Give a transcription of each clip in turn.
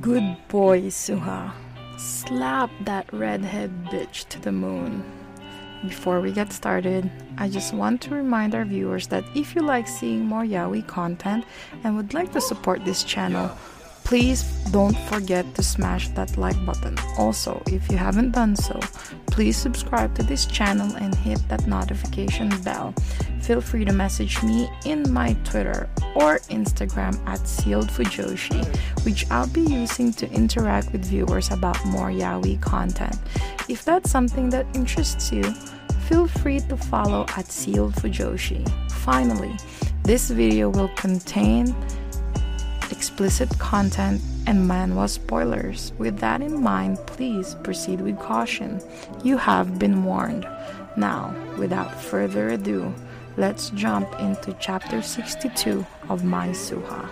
Good boy, Suha. Slap that redhead bitch to the moon. Before we get started, I just want to remind our viewers that if you like seeing more yaoi content and would like to support this channel, please don't forget to smash that like button. Also, if you haven't done so, please subscribe to this channel and hit that notification bell. Feel free to message me in my Twitter or Instagram at sealedfujoshi, which I'll be using to interact with viewers about more yaoi content. If that's something that interests you, feel free to follow at Sealed Fujoshi. Finally, this video will contain explicit content and manhwa spoilers. With that in mind, please proceed with caution. You have been warned. Now, without further ado, let's jump into chapter 62 of My Suha.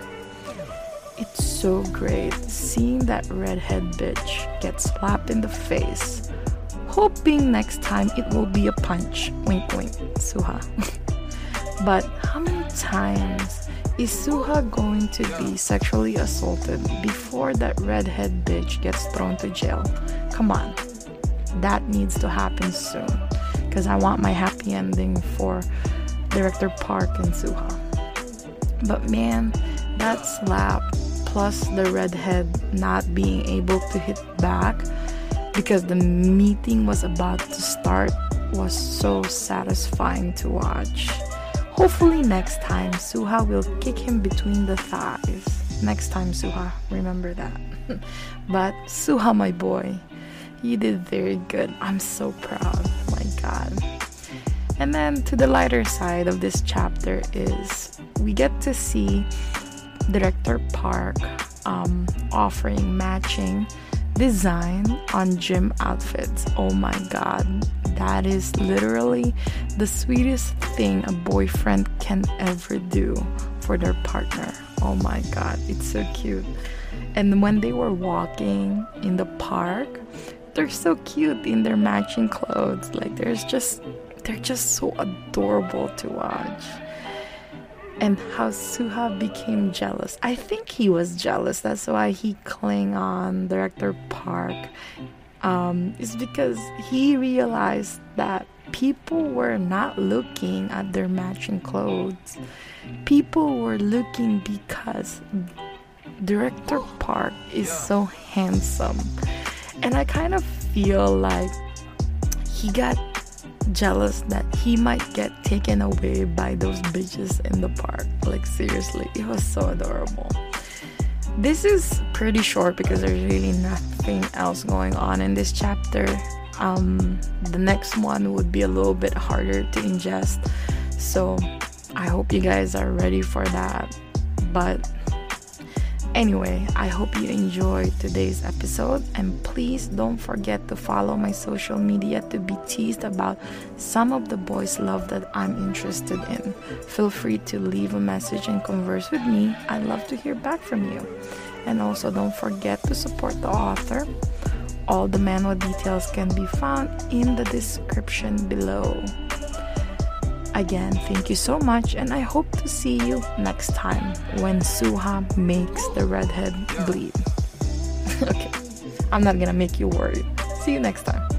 It's so great seeing that redhead bitch get slapped in the face. Hoping next time it will be a punch. Wink wink, Suha. but how many times is Suha going to be sexually assaulted before that redhead bitch gets thrown to jail? Come on. That needs to happen soon. Because I want my happy ending for Director Park and Suha. But man, that slap plus the redhead not being able to hit back because the meeting was about to start was so satisfying to watch. Hopefully, next time Suha will kick him between the thighs. Next time, Suha, remember that. but Suha, my boy, you did very good. I'm so proud. My God. And then to the lighter side of this chapter is we get to see Director Park um, offering matching design on gym outfits. Oh my god, that is literally the sweetest thing a boyfriend can ever do for their partner. Oh my god, it's so cute. And when they were walking in the park, they're so cute in their matching clothes. Like there's just they're just so adorable to watch. And how Suha became jealous. I think he was jealous. That's why he cling on Director Park um, is because he realized that people were not looking at their matching clothes. People were looking because Director Park is so handsome. And I kind of feel like he got jealous that he might get taken away by those bitches in the park. Like, seriously, it was so adorable. This is pretty short because there's really nothing else going on in this chapter. Um, the next one would be a little bit harder to ingest, so I hope you guys are ready for that. But Anyway, I hope you enjoyed today's episode and please don't forget to follow my social media to be teased about some of the boys' love that I'm interested in. Feel free to leave a message and converse with me. I'd love to hear back from you. And also don't forget to support the author. All the manhwa details can be found in the description below. Again, thank you so much, and I hope to see you next time when Suha makes the redhead bleed. okay, I'm not gonna make you worry. See you next time.